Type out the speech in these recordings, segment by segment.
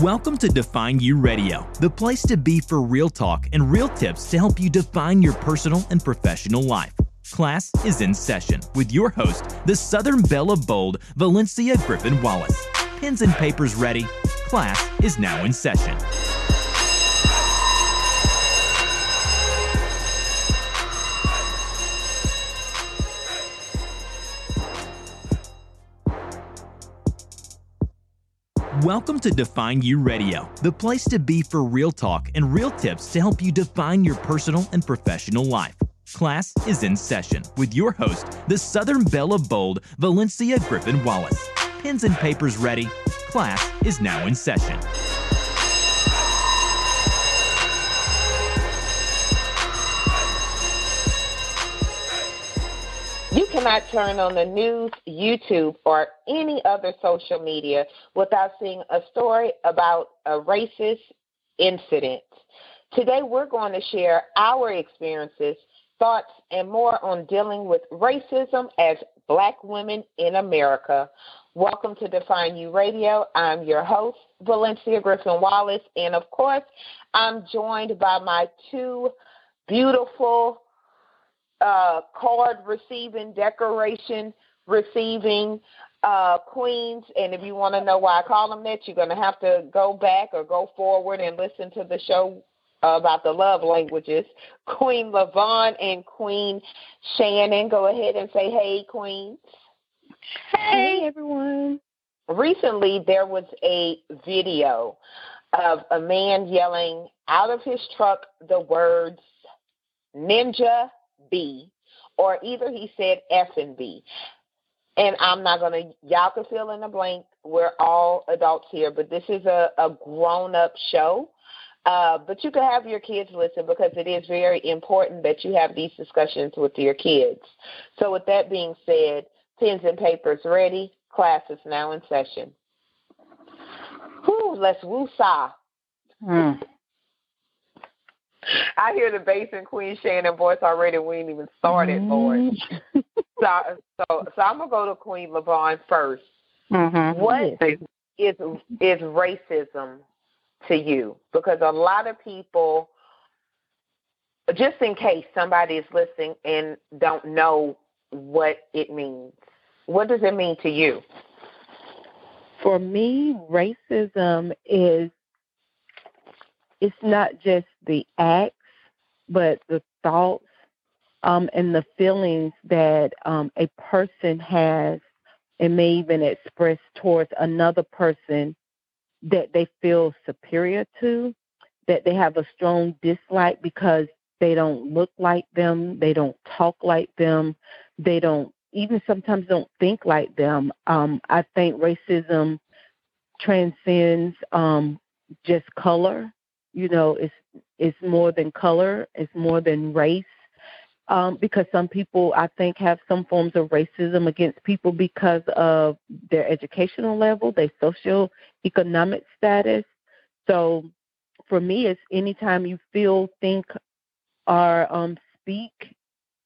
Welcome to Define U Radio, the place to be for real talk and real tips to help you define your personal and professional life. Class is in session with your host, the Southern Belle of Bold, Valencia Griffin Wallace. Pens and papers ready. Class is now in session. Welcome to Define U Radio, the place to be for real talk and real tips to help you define your personal and professional life. Class is in session with your host, the Southern Belle of Bold, Valencia Griffin Wallace. Pens and papers ready. Class is now in session. You cannot turn on the news, YouTube, or any other social media without seeing a story about a racist incident. Today, we're going to share our experiences, thoughts, and more on dealing with racism as black women in America. Welcome to Define U Radio. I'm your host, Valencia Griffin Wallace, and of course, I'm joined by my two beautiful uh, card receiving, decoration receiving uh, queens. And if you want to know why I call them that, you're going to have to go back or go forward and listen to the show about the love languages. Queen Lyvonne and Queen Shannon. Go ahead and say, hey, Queens. Hey, everyone. Recently, there was a video of a man yelling out of his truck the words ninja B, or either he said F and B. And I'm not going to, y'all can fill in the blank. We're all adults here, but this is a, a grown up show. Uh, but you can have your kids listen because it is very important that you have these discussions with your kids. So, with that being said, pens and papers ready. Class is now in session. Whew, let's woo-saw. Hmm. I hear the bass and Queen Shannon voice already. We ain't even started, boys. so, so, so I'm gonna go to Queen Lyvonne 1st Mm-hmm. What is is racism to you? Because a lot of people, just in case somebody is listening and don't know what it means, what does it mean to you? For me, racism is it's not just the acts, but the thoughts um, and the feelings that um, a person has and may even express towards another person that they feel superior to, that they have a strong dislike because they don't look like them, they don't talk like them, they don't even sometimes don't think like them. Um, I think racism transcends um, just color. You know, it's it's more than color. It's more than race. Um, because some people, I think, have some forms of racism against people because of their educational level, their social economic status. So, for me, it's anytime you feel, think, or um, speak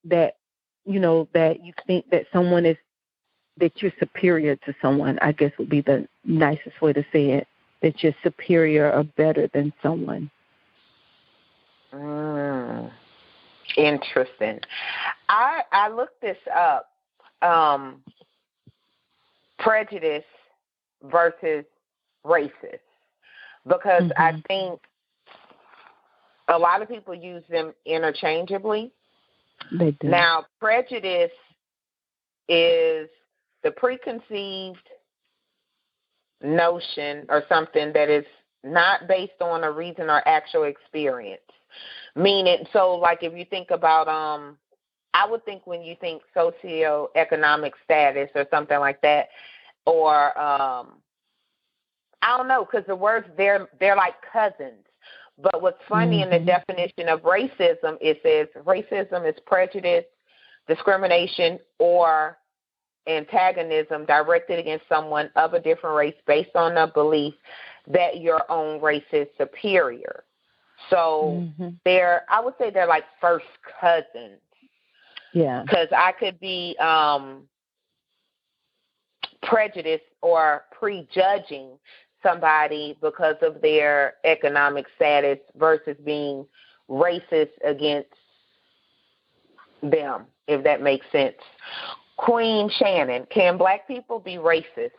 that you know that you think that someone is that you're superior to someone. I guess would be the nicest way to say it. That you're superior or better than someone. Mm, interesting. I I looked this up. Um, prejudice versus racist because Mm-hmm. I think a lot of people use them interchangeably. They do. Now, prejudice is the preconceived notion or something that is not based on a reason or actual experience. Meaning, so like if you think about, um, I would think when you think socioeconomic status or something like that, or um, I don't know, because the words they're they're like cousins. But what's funny in the Mhm. definition of racism, it says racism is prejudice, discrimination, or antagonism directed against someone of a different race based on the belief that your own race is superior. So Mhm. they're, I would say they're like first cousins Yeah. because I could be um, prejudiced or prejudging somebody because of their economic status versus being racist against them, if that makes sense. Queen Shannon, can black people be racist?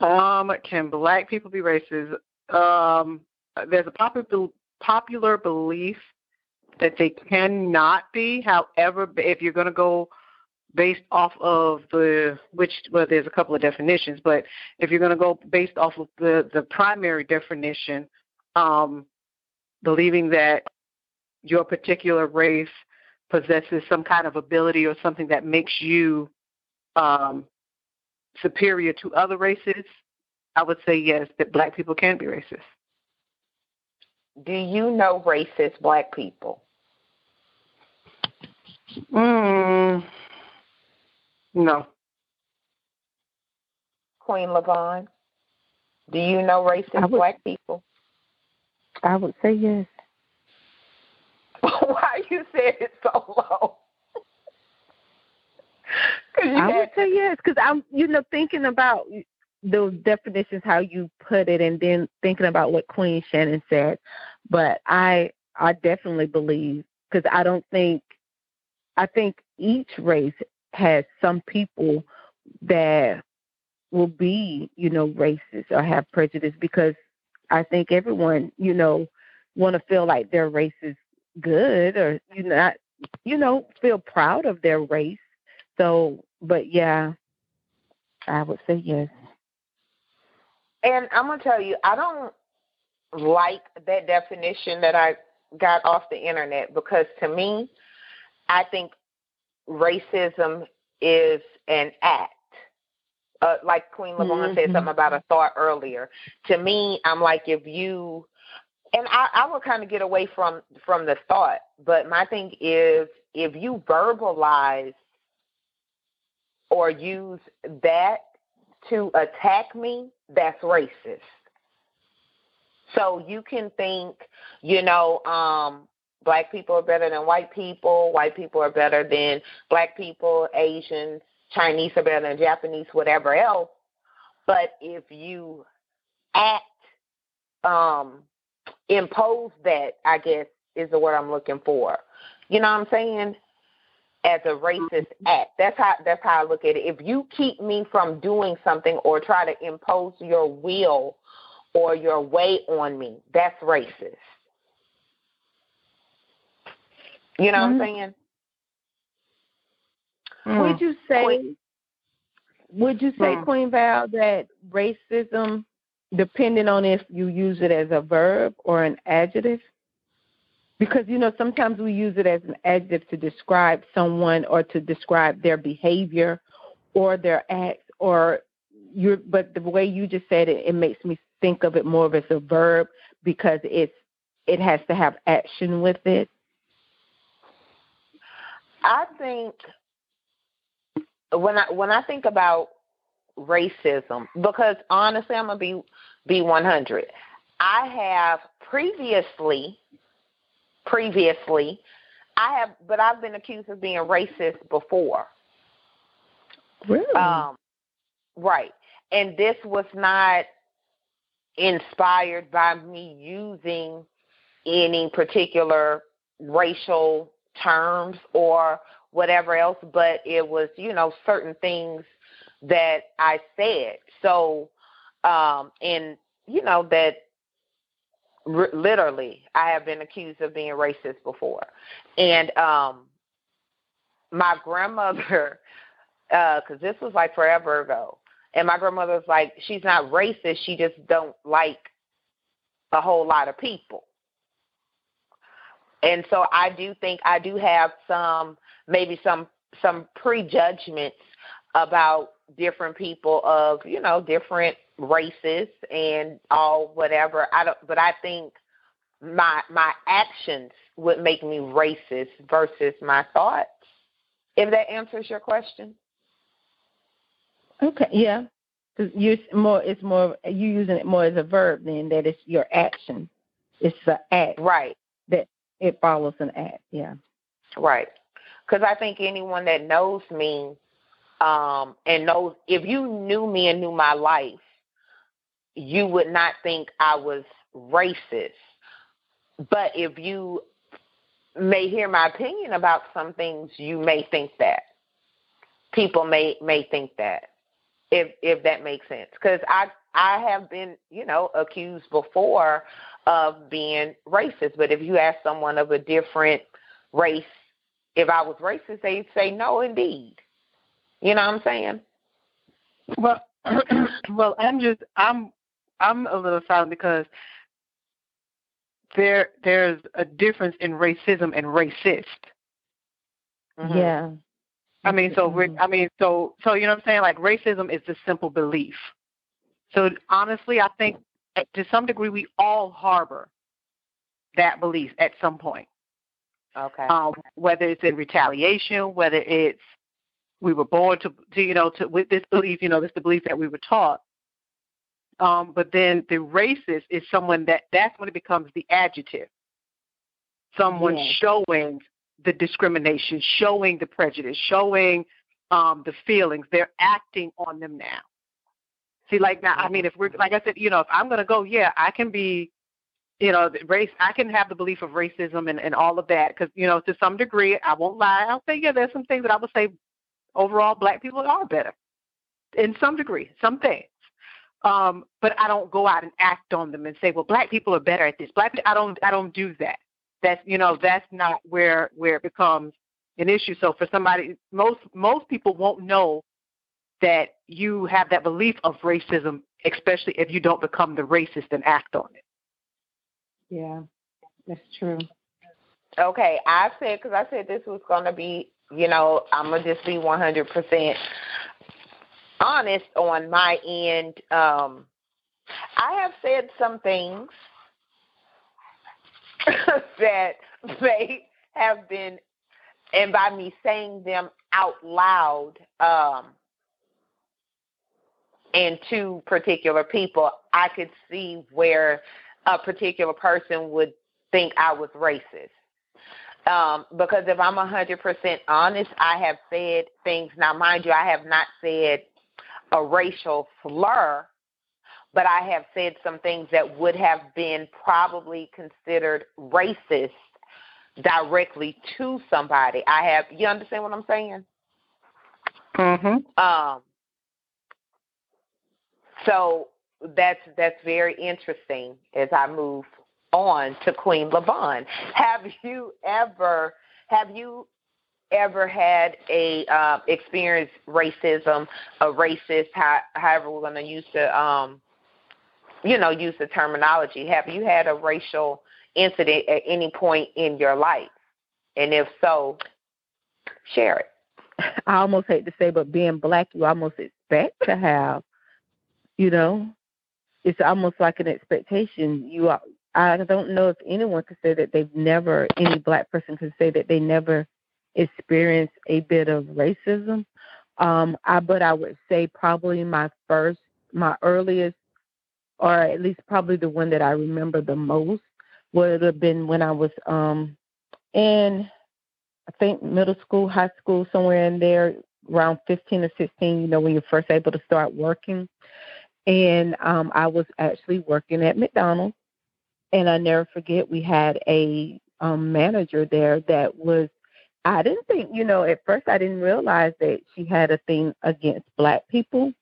Um, can black people be racist? Um, there's a popular popular belief that they cannot be. However, if you're going to go based off of the which well there's a couple of definitions but if you're going to go based off of the the primary definition um believing that your particular race possesses some kind of ability or something that makes you um superior to other races i would say yes that black people can be racist do you know racist black people mm no. Queen Lyvonne, do you know racist would, black people? I would say yes. You said it so low? I would say yes, because I'm, you know, thinking about those definitions, how you put it, and then thinking about what Queen Shannon said. But I, I definitely believe because I don't think, I think each race has some people that will be, you know, racist or have prejudice because I think everyone, you know, want to feel like their race is good or you not, you know, feel proud of their race. So, but yeah, I would say yes. And I'm gonna tell you, I don't like that definition that I got off the internet because to me, I think racism is an act. Uh, like Queen Lyvonne mm-hmm. said something about a thought earlier. To me, I'm like if you and I, I will kind of get away from from the thought, but my thing is if you verbalize or use that to attack me, that's racist. So you can think, you know, um, black people are better than white people, white people are better than black people, Asians, Chinese are better than Japanese, whatever else. But if you act, um, impose that, I guess is the word I'm looking for. You know what I'm saying? As a racist act. That's how that's how I look at it. If you keep me from doing something or try to impose your will or your way on me, that's racist. You know mm-hmm. what I'm mm-hmm. saying? Mm. Would you say Queen, would you say, mm. Queen Val, that racism depending on if you use it as a verb or an adjective? Because you know, sometimes we use it as an adjective to describe someone or to describe their behavior or their acts or you but the way you just said it, it makes me think of it more as a verb because it's it has to have action with it. I think when I when I think about racism, because honestly, I'm gonna be be 100. I have previously, previously, I have, but I've been accused of being racist before. Really? Um, right. And this was not inspired by me using any particular racial terms or whatever else, but it was, you know, certain things that I said. So, um, and, you know, that r- literally I have been accused of being racist before. And um, my grandmother, because uh, this was like forever ago, and my grandmother was like, she's not racist, she just don't like a whole lot of people. And so I do think I do have some maybe some some prejudgments about different people of you know different races and all whatever. I don't, but I think my my actions would make me racist versus my thoughts. If that answers your question. Okay. Yeah. Because you more, it's more you using it more as a verb than that it's your action. It's the act. Right. That it follows an act. Yeah. Right because I think anyone that knows me um, and knows if you knew me and knew my life, you would not think I was racist. But if you may hear my opinion about some things, you may think that. People may may think that. If if that makes sense. Because I I have been, you know, accused before of being racist. But if you ask someone of a different race, if I was racist, they'd say no indeed. You know what I'm saying? Well well I'm just I'm I'm a little silent because there there's a difference in racism and racist. Mm-hmm. Yeah. I mean, so mm-hmm. I mean, so so you know what I'm saying? Like racism is the simple belief. So honestly, I think to some degree we all harbor that belief at some point. Okay. Um, whether it's in retaliation, whether it's we were born to, to you know to with this belief, you know, this the belief that we were taught. Um, but then the racist is someone that that's when it becomes the adjective. Someone yes. showing the discrimination, showing the prejudice, showing um, the feelings. They're acting on them now. See, like now, I mean, if we're like I said, you know, if I'm gonna go, yeah, I can be, you know, race. I can have the belief of racism and and all of that because you know, to some degree, I won't lie. I'll say, yeah, there's some things that I would say overall black people are better in some degree, some things. Um, but I don't go out and act on them and say, well, black people are better at this. Black, people, I don't, I don't do that. That's, you know, that's not where where it becomes an issue. So for somebody, most most people won't know that you have that belief of racism, especially if you don't become the racist and act on it. Yeah, that's true. Okay, I said because I said this was going to be, you know, I'm gonna just be 100 percent honest on my end. Um, I have said some things that may have been, and by me saying them out loud, um, and to particular people, I could see where a particular person would think I was racist. Um, because if I'm 100% honest, I have said things. Now, mind you, I have not said a racial slur, but I have said some things that would have been probably considered racist directly to somebody. I have you understand what I'm saying? Mhm. Um so that's that's very interesting as I move on to Queen Lyvonne. Have you ever have you ever had a uh, experienced racism, a racist, how, however we're going to use the, um, you know, use the terminology. Have you had a racial incident at any point in your life? And if so, share it. I almost hate to say, but being black, you almost expect to have, you know, it's almost like an expectation. You are, I don't know if anyone could say that they've never, any black person could say that they never experienced a bit of racism. Um, I, but I would say probably my first, my earliest, or at least probably the one that I remember the most would have been when I was um, in, I think middle school, high school, somewhere in there, around 15 or 16. You know, when you're first able to start working, and um, I was actually working at McDonald's, and I never forget we had a um, manager there that was I didn't think, you know, at first I didn't realize that she had a thing against black people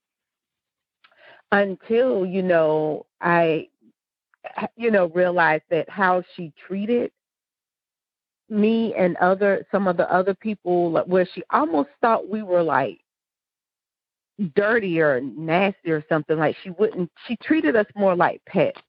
until, you know, I, you know, realized that how she treated me and other, some of the other people, like where she almost thought we were like dirty or nasty or something. Like she wouldn't, she treated us more like pets.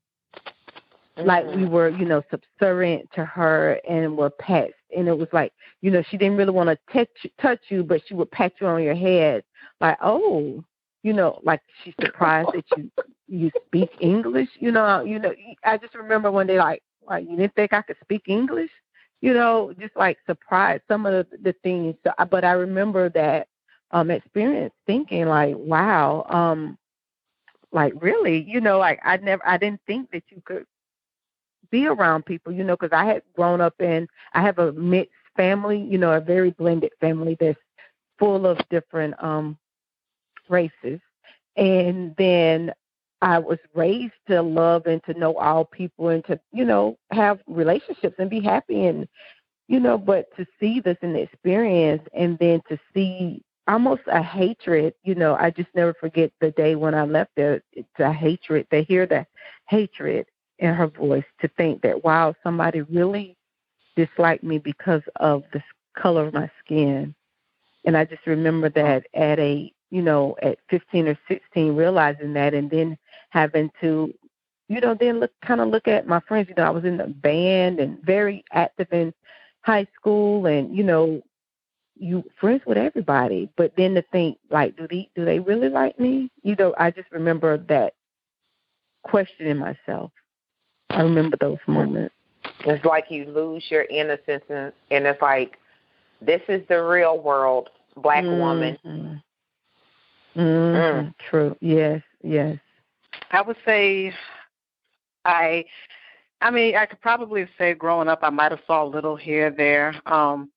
Mm-hmm. Like we were, you know, subservient to her and were pets. And it was like you know she didn't really want to touch touch you but she would pat you on your head. Like oh you know like she's surprised that you you speak english you know you know i just remember one day like like you didn't think i could speak english? You know just like surprised some of the, the things. So, but i remember that um experience thinking like wow um like really? You know like i never i didn't think that you could be around people, you know, because I had grown up in, I have a mixed family, you know, a very blended family that's full of different um races. And then I was raised to love and to know all people and to, you know, have relationships and be happy and, you know, but to see this and experience and then to see almost a hatred, you know, I just never forget the day when I left there, it's a hatred, to hear the hatred in her voice, to think that, wow, somebody really disliked me because of the color of my skin. And I just remember that at a you know, at 15 or 16, realizing that, and then having to, you know, then look kind of look at my friends. You know, I was in the band and very active in high school, and you know, you friends with everybody. But then to think, like, do they do they really like me? You know, I just remember that questioning myself. I remember those moments. It's like you lose your innocence, and, and it's like, this is the real world, black mm-hmm. woman Mm-hmm. Mm. True. Yes. Yes. I would say, I, I mean, I could probably say growing up, I might have saw a little here there, um,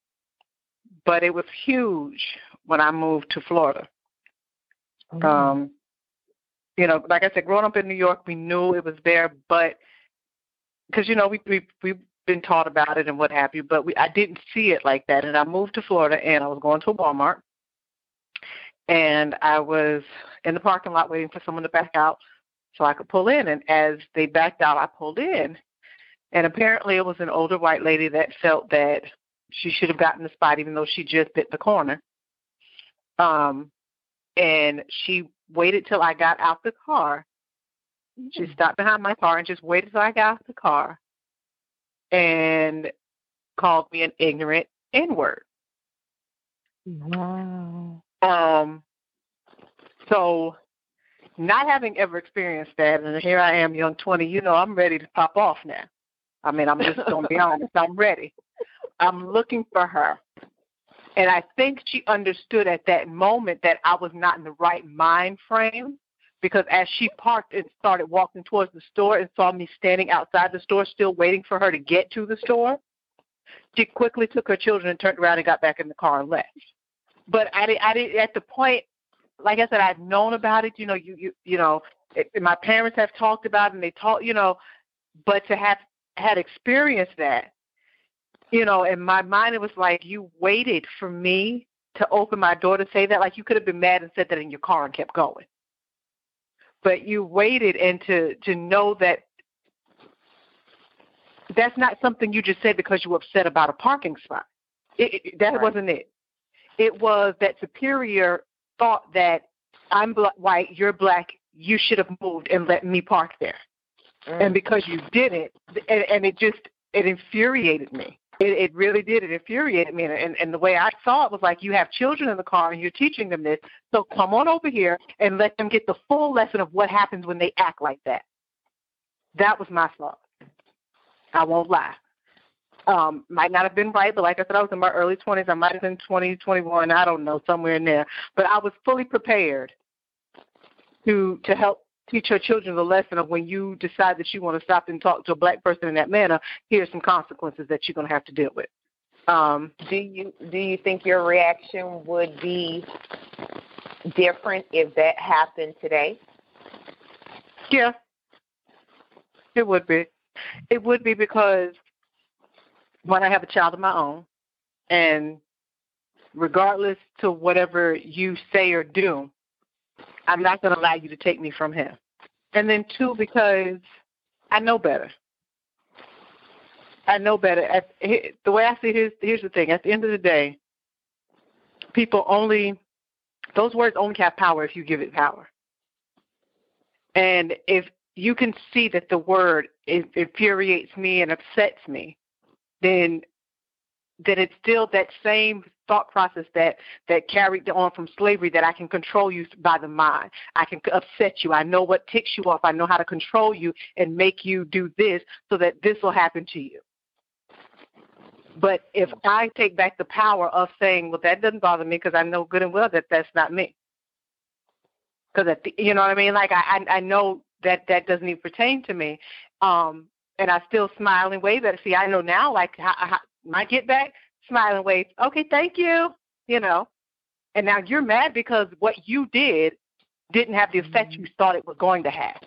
but it was huge when I moved to Florida. Mm. Um, you know, like I said, growing up in New York, we knew it was there, but because you know we we we've been taught about it and what have you, but we I didn't see it like that. And I moved to Florida, and I was going to a Walmart, and I was in the parking lot waiting for someone to back out so I could pull in. And as they backed out, I pulled in. And apparently, it was an older white lady that felt that she should have gotten the spot, even though she just bit the corner. Um, and she waited till I got out the car. She stopped behind my car and just waited till I got out of the car and called me an ignorant N word. Wow. Um, so, not having ever experienced that, and here I am, young 20, you know, I'm ready to pop off now. I mean, I'm just going to be honest, I'm ready. I'm looking for her. And I think she understood at that moment that I was not in the right mind frame because as she parked and started walking towards the store and saw me standing outside the store still waiting for her to get to the store, she quickly took her children and turned around and got back in the car and left but I did, I did at the point, like I said, I've known about it. You know, you you you know, it, my parents have talked about it and they talk, you know, but to have had experienced that, you know, in my mind it was like you waited for me to open my door to say that. Like you could have been mad and said that in your car and kept going, but you waited and to to know that that's not something you just said because you were upset about a parking spot. It, it, that right. wasn't it. It was that superior thought that I'm black, white, you're black, you should have moved and let me park there. Mm. And because you didn't, and, and it just it infuriated me. It, it really did. It infuriated me. And, and the way I saw it was like, you have children in the car and you're teaching them this. So come on over here and let them get the full lesson of what happens when they act like that. That was my thought. I won't lie um, might not have been right, but like I said, I was in my early 20s. I might have been 20, 21, I don't know, somewhere in there. But I was fully prepared to to help teach your children the lesson of when you decide that you want to stop and talk to a black person in that manner, here's some consequences that you're going to have to deal with. Um, do you do you think your reaction would be different if that happened today? Yeah, it would be. It would be because when I have a child of my own, and regardless to whatever you say or do, I'm not going to allow you to take me from him. And then two, because I know better. I know better. At, the way I see it, here's, here's the thing. At the end of the day, people only, those words only have power if you give it power. And if you can see that the word infuriates me and upsets me, then then it's still that same thought process that that carried on from slavery that I can control you by the mind. I can upset you. I know what ticks you off. I know how to control you and make you do this so that this will happen to you. But if I take back the power of saying, well, that doesn't bother me because I know good and well that that's not me. Because you know what I mean? Like I I know that that doesn't even pertain to me. Um, and I still smile and wave at her. See, I know now, like how, how, my get back, smile and wave. Okay, thank you. You know, and now you're mad because what you did didn't have the effect mm-hmm. you thought it was going to have.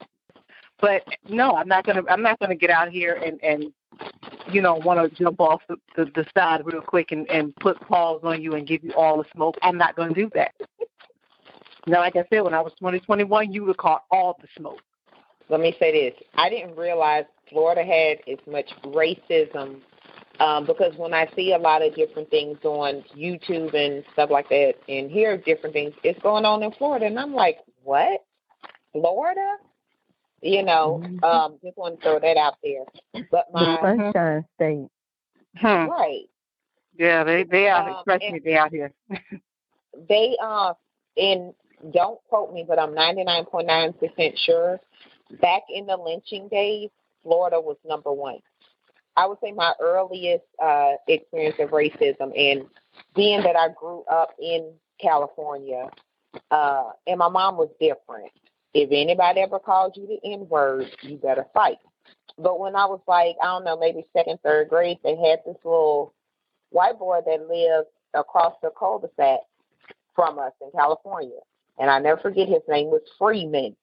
But no, I'm not gonna I'm not gonna get out here and and you know want to jump off the, the, the side real quick and and put paws on you and give you all the smoke. I'm not gonna do that. now, like I said, when I was 2021, you would caught all the smoke. Let me say this: I didn't realize Florida had as much racism um, because when I see a lot of different things on YouTube and stuff like that, and hear different things, it's going on in Florida, and I'm like, what? Florida? You know, mm-hmm. um, just want to throw that out there. But my the Sunshine State, huh. right? Yeah, they they are um, especially they out here. they uh, and don't quote me, but I'm 99.9 percent sure. Back in the lynching days, Florida was number one. I would say my earliest uh, experience of racism, and being that I grew up in California, uh, and my mom was different. If anybody ever called you the N word, you better fight. But when I was like, I don't know, maybe second, third grade, they had this little white boy that lived across the cul-de-sac from us in California. And I never forget his name was Freeman.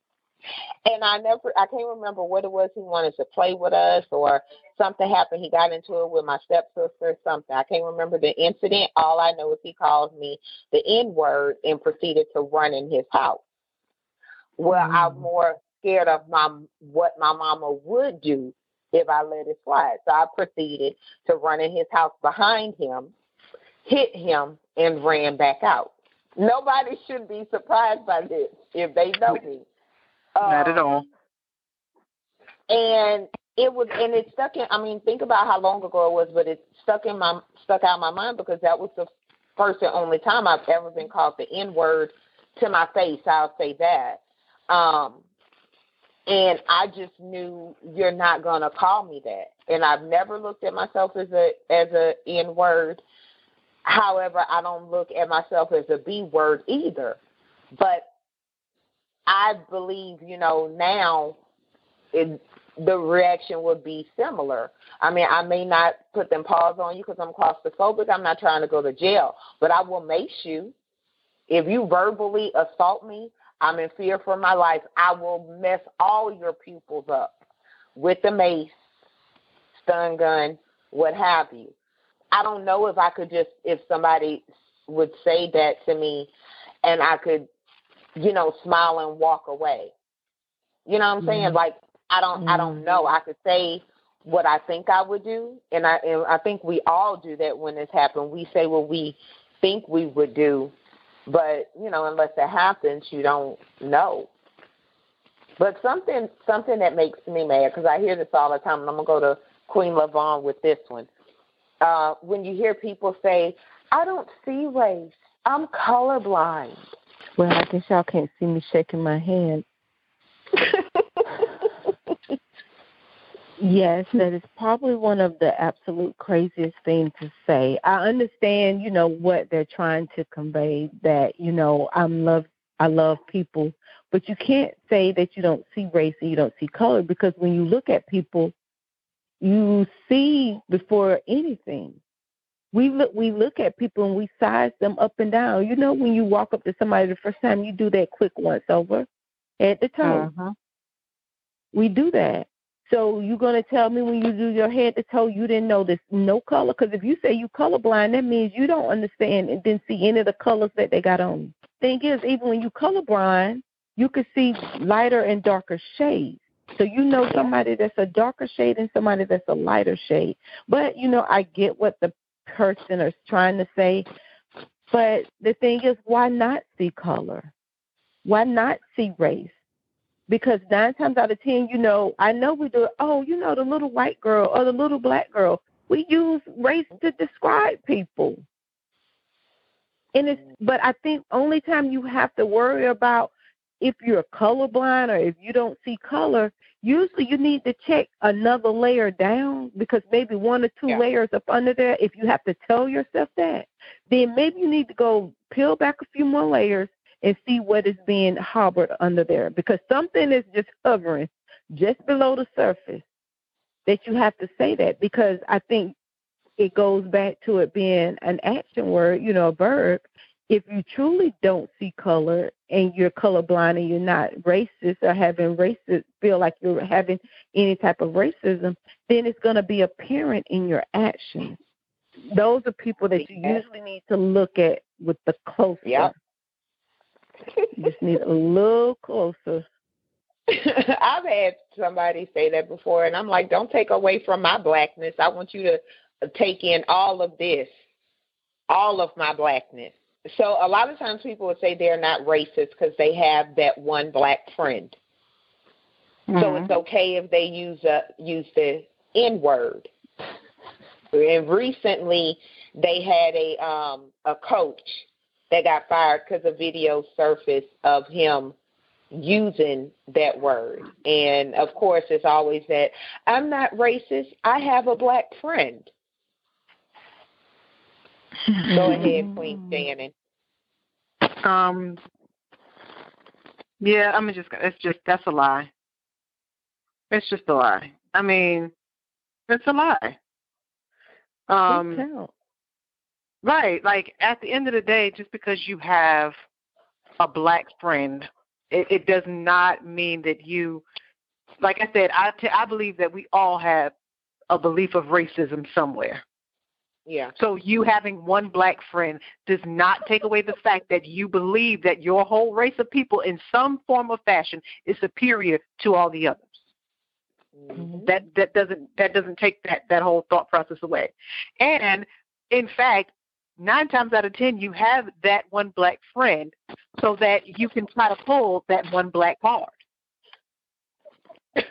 And I never, I can't remember what it was he wanted to play with us or something happened. He got into it with my stepsister or something. I can't remember the incident. All I know is he called me the N word and proceeded to run in his house. Well, mm. I'm more scared of my what my mama would do if I let it slide. So I proceeded to run in his house behind him, hit him, and ran back out. Nobody should be surprised by this if they know me. Not at um, all. And it was, and it stuck in. I mean, think about how long ago it was, but it stuck in my stuck out my mind because that was the first and only time I've ever been called the N word to my face. I'll say that. Um, and I just knew you're not gonna call me that. And I've never looked at myself as a as a N word. However, I don't look at myself as a B word either. But I believe, you know, now it, the reaction would be similar. I mean, I may not put them paws on you because I'm claustrophobic. I'm not trying to go to jail, but I will mace you. If you verbally assault me, I'm in fear for my life. I will mess all your pupils up with the mace, stun gun, what have you. I don't know if I could just, if somebody would say that to me and I could you know, smile and walk away. You know what I'm saying? Mm-hmm. Like I don't mm-hmm. I don't know. I could say what I think I would do and I and I think we all do that when this happens. We say what we think we would do, but you know, unless it happens, you don't know. But something something that makes me mad because I hear this all the time, and I'm gonna go to Queen Lyvonne with this one. Uh, when you hear people say, "I don't see race, I'm colorblind," Well, I guess y'all can't see me shaking my head. yes, that is probably one of the absolute craziest things to say. I understand, you know, what they're trying to convey that, you know, I'm love I love people, but you can't say that you don't see race and you don't see color because when you look at people, you see before anything we look we look at people and we size them up and down. You know, when you walk up to somebody the first time, you do that quick once over at the toe. Uh-huh. We do that. So you're gonna tell me when you do your head to toe, you didn't know this no color? Because if you say you colorblind, that means you don't understand and didn't see any of the colors that they got on. Thing is, even when you colorblind, you can see lighter and darker shades. So you know somebody that's a darker shade and somebody that's a lighter shade. But you know, I get what the person is trying to say. But the thing is, why not see color? Why not see race? Because nine times out of ten, you know, I know we do. Oh, you know, the little white girl or the little black girl. We use race to describe people. And it's, but I think only time you have to worry about if you're colorblind or if you don't see color usually you need to check another layer down because maybe one or two yeah. layers up under there if you have to tell yourself that then maybe you need to go peel back a few more layers and see what is being harbored under there because something is just hovering just below the surface that you have to say that because i think it goes back to it being an action word you know a verb if you truly don't see color and you're colorblind and you're not racist or having racist feel like you're having any type of racism, then it's going to be apparent in your actions. Those are people that you usually need to look at with the closer. Yep. you just need a little closer. I've had somebody say that before, and I'm like, don't take away from my blackness. I want you to take in all of this, all of my blackness. So a lot of times people would say they're not racist because they have that one black friend. Mm-hmm. So it's okay if they use a use the N word. And recently, they had a um a coach that got fired because a video surfaced of him using that word. And of course, it's always that I'm not racist. I have a black friend. Go ahead, Queen Shannon. Um. Yeah, I'm just. It's just that's a lie. It's just a lie. I mean, it's a lie. Um. Right. Like at the end of the day, just because you have a black friend, it, it does not mean that you. Like I said, I, t- I believe that we all have a belief of racism somewhere. Yeah. So you having one black friend does not take away the fact that you believe that your whole race of people in some form or fashion is superior to all the others. Mm-hmm. That that doesn't that doesn't take that that whole thought process away. And in fact, nine times out of ten you have that one black friend so that you can try to pull that one black card.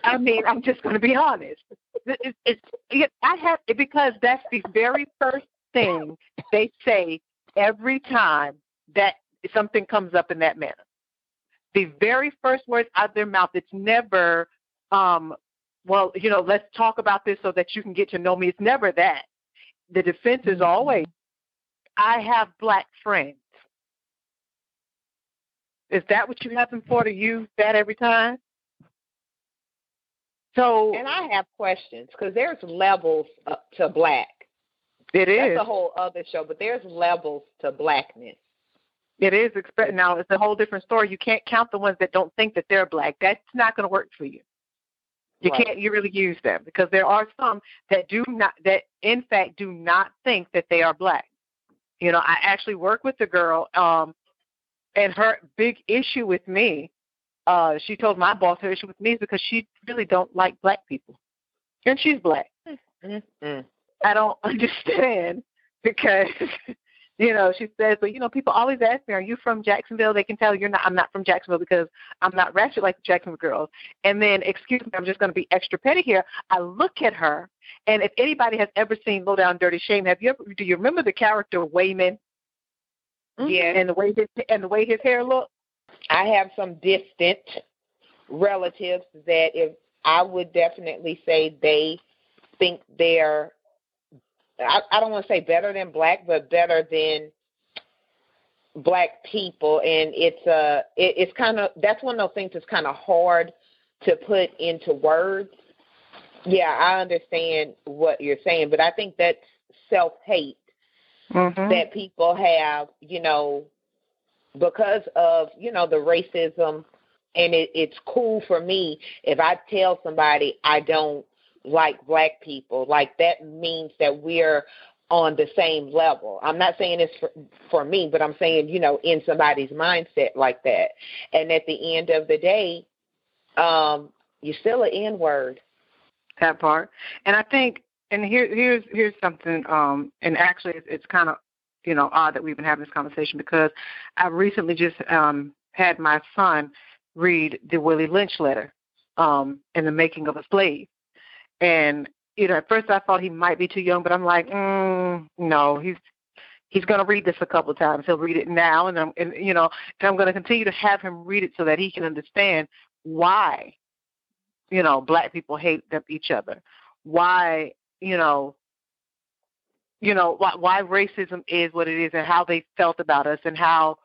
I mean, I'm just going to be honest. It's, it's, it, I have because that's the very first thing they say every time that something comes up in that manner. The very first words out of their mouth. It's never, um, well, you know, let's talk about this so that you can get to know me. It's never that. The defense is always, I have black friends. Is that what you have them for to use that every time? So, and I have questions because there's levels to black. It is. That's a whole other show, but there's levels to blackness. It is. Now it's a whole different story. You can't count the ones that don't think that they're black. That's not going to work for you. You right. can't. You really use them because there are some that do not. That in fact do not think that they are black. You know, I actually work with a girl, um, and her big issue with me uh, she told my boss her issue with me is because she really don't like black people, and she's black. Mm-hmm. I don't understand because you know she says, but you know people always ask me, "Are you from Jacksonville?" They can tell you're not. I'm not from Jacksonville because I'm not ratchet like the Jacksonville girls. And then, excuse me, I'm just going to be extra petty here. I look at her, and if anybody has ever seen Low Down Dirty Shame, have you ever? Do you remember the character Wayman? Yeah. And the way his and the way his hair looked. I have some distant relatives that if I would definitely say they think they're I, I don't want to say better than black, but better than black people, and it's uh it, it's kind of that's one of those things that's kind of hard to put into words. Yeah, I understand what you're saying, but I think that's self hate mm-hmm. that people have, you know, because of you know the racism and it, it's cool for me if i tell somebody i don't like black people like that means that we're on the same level. I'm not saying it's for, for me but i'm saying you know in somebody's mindset like that. And at the end of the day um you're still an n word that part. And i think and here here's here's something um and actually it's, it's kind of you know odd that we've been having this conversation because I recently just um, had my son read the Willie Lynch letter um, in the making of a slave, and you know at first I thought he might be too young, but I'm like, mm, no, he's he's going to read this a couple of times. He'll read it now, and I'm and you know and I'm going to continue to have him read it so that he can understand why you know black people hate each other, why you know you know why, why racism is what it is and how they felt about us and how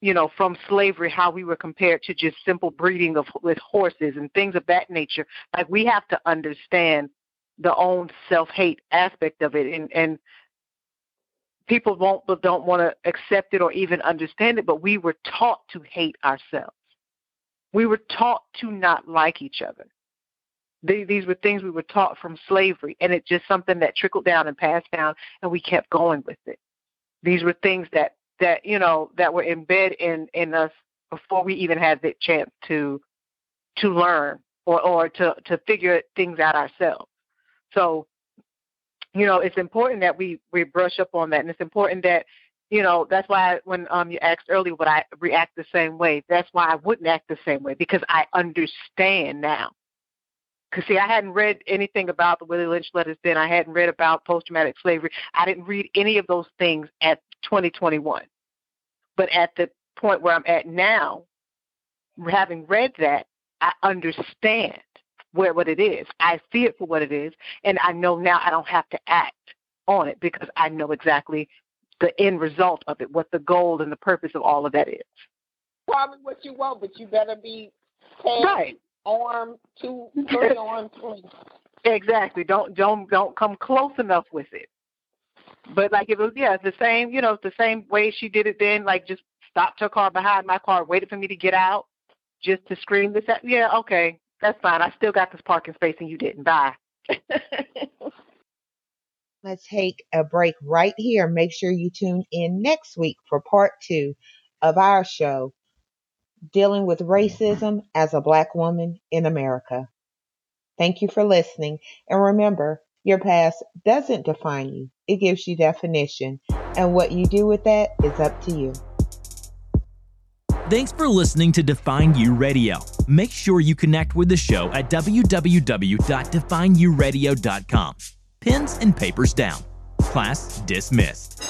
you know from slavery how we were compared to just simple breeding of with horses and things of that nature like we have to understand the own self hate aspect of it and and people won't but don't want to accept it or even understand it, but we were taught to hate ourselves. We were taught to not like each other. They, these were things we were taught from slavery, and it's just something that trickled down and passed down, and we kept going with it. These were things that that you know that were embedded in in us before we even had the chance to to learn or or to to figure things out ourselves. So, you know, it's important that we we brush up on that, and it's important that you know that's why when um you asked earlier would I react the same way? That's why I wouldn't act the same way because I understand now. Because see, I hadn't read anything about the Willie Lynch letters then. I hadn't read about post-traumatic slavery. I didn't read any of those things at 2021. But at the point where I'm at now, having read that, I understand where what it is. I see it for what it is, and I know now I don't have to act on it because I know exactly the end result of it, what the goal and the purpose of all of that is. Probably what you want, but you better be paid, right. Armed, two, three arm three. Exactly. Don't don't don't come close enough with it. But like it was, yeah, it's the same. You know, it's the same way she did it then. Like just stopped her car behind my car, waited for me to get out, just to scream this. At, yeah, okay, that's fine. I still got this parking space, and you didn't. Bye. Let's take a break right here. Make sure you tune in next week for part two of our show, Dealing with Racism as a Black Woman in America. Thank you for listening. And remember, your past doesn't define you, it gives you definition. And what you do with that is up to you. Thanks for listening to Define U Radio. Make sure you connect with the show at www.defineuradio.com. Pens and papers down. Class dismissed.